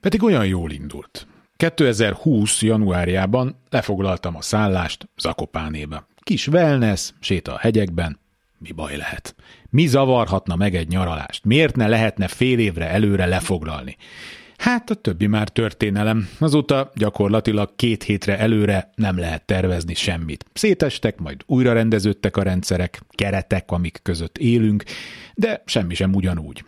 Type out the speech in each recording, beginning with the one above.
Pedig olyan jól indult. 2020. januárjában lefoglaltam a szállást Zakopánébe. Kis wellness, séta a hegyekben, mi baj lehet? Mi zavarhatna meg egy nyaralást? Miért ne lehetne fél évre előre lefoglalni? Hát a többi már történelem. Azóta gyakorlatilag két hétre előre nem lehet tervezni semmit. Szétestek, majd újra rendeződtek a rendszerek, keretek, amik között élünk, de semmi sem ugyanúgy.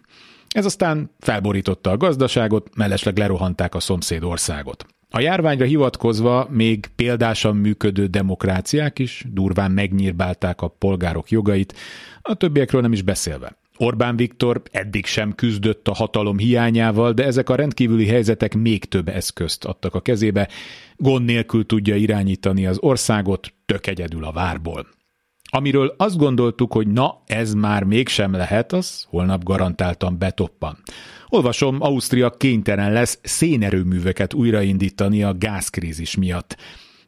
Ez aztán felborította a gazdaságot, mellesleg lerohanták a szomszéd országot. A járványra hivatkozva még példásan működő demokráciák is durván megnyírbálták a polgárok jogait, a többiekről nem is beszélve. Orbán Viktor eddig sem küzdött a hatalom hiányával, de ezek a rendkívüli helyzetek még több eszközt adtak a kezébe, gond nélkül tudja irányítani az országot, tök egyedül a várból. Amiről azt gondoltuk, hogy na, ez már mégsem lehet, az holnap garantáltan betoppan. Olvasom, Ausztria kénytelen lesz szénerőműveket újraindítani a gázkrízis miatt.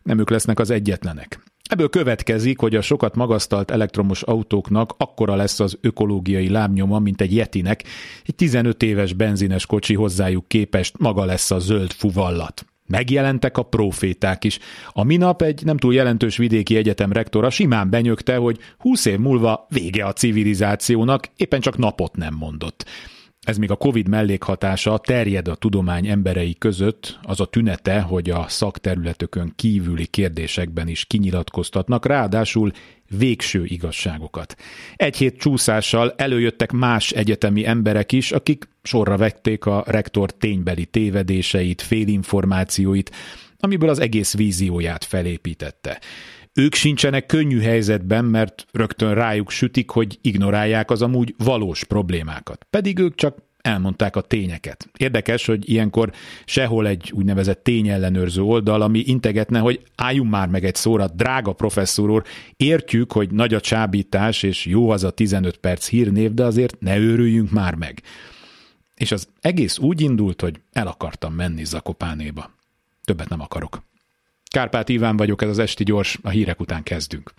Nem ők lesznek az egyetlenek. Ebből következik, hogy a sokat magasztalt elektromos autóknak akkora lesz az ökológiai lábnyoma, mint egy Yetinek. Egy 15 éves benzines kocsi hozzájuk képest maga lesz a zöld fuvallat. Megjelentek a proféták is. A minap egy nem túl jelentős vidéki egyetem rektora simán benyögte, hogy 20 év múlva vége a civilizációnak, éppen csak napot nem mondott. Ez még a COVID mellékhatása terjed a tudomány emberei között, az a tünete, hogy a szakterületökön kívüli kérdésekben is kinyilatkoztatnak, ráadásul végső igazságokat. Egy hét csúszással előjöttek más egyetemi emberek is, akik sorra vették a rektor ténybeli tévedéseit, félinformációit, amiből az egész vízióját felépítette. Ők sincsenek könnyű helyzetben, mert rögtön rájuk sütik, hogy ignorálják az amúgy valós problémákat. Pedig ők csak elmondták a tényeket. Érdekes, hogy ilyenkor sehol egy úgynevezett tényellenőrző oldal, ami integetne, hogy álljunk már meg egy szóra, drága professzor úr, értjük, hogy nagy a csábítás, és jó az a 15 perc hírnév, de azért ne őrüljünk már meg. És az egész úgy indult, hogy el akartam menni Zakopánéba. Többet nem akarok. Kárpát Iván vagyok, ez az Esti Gyors, a hírek után kezdünk.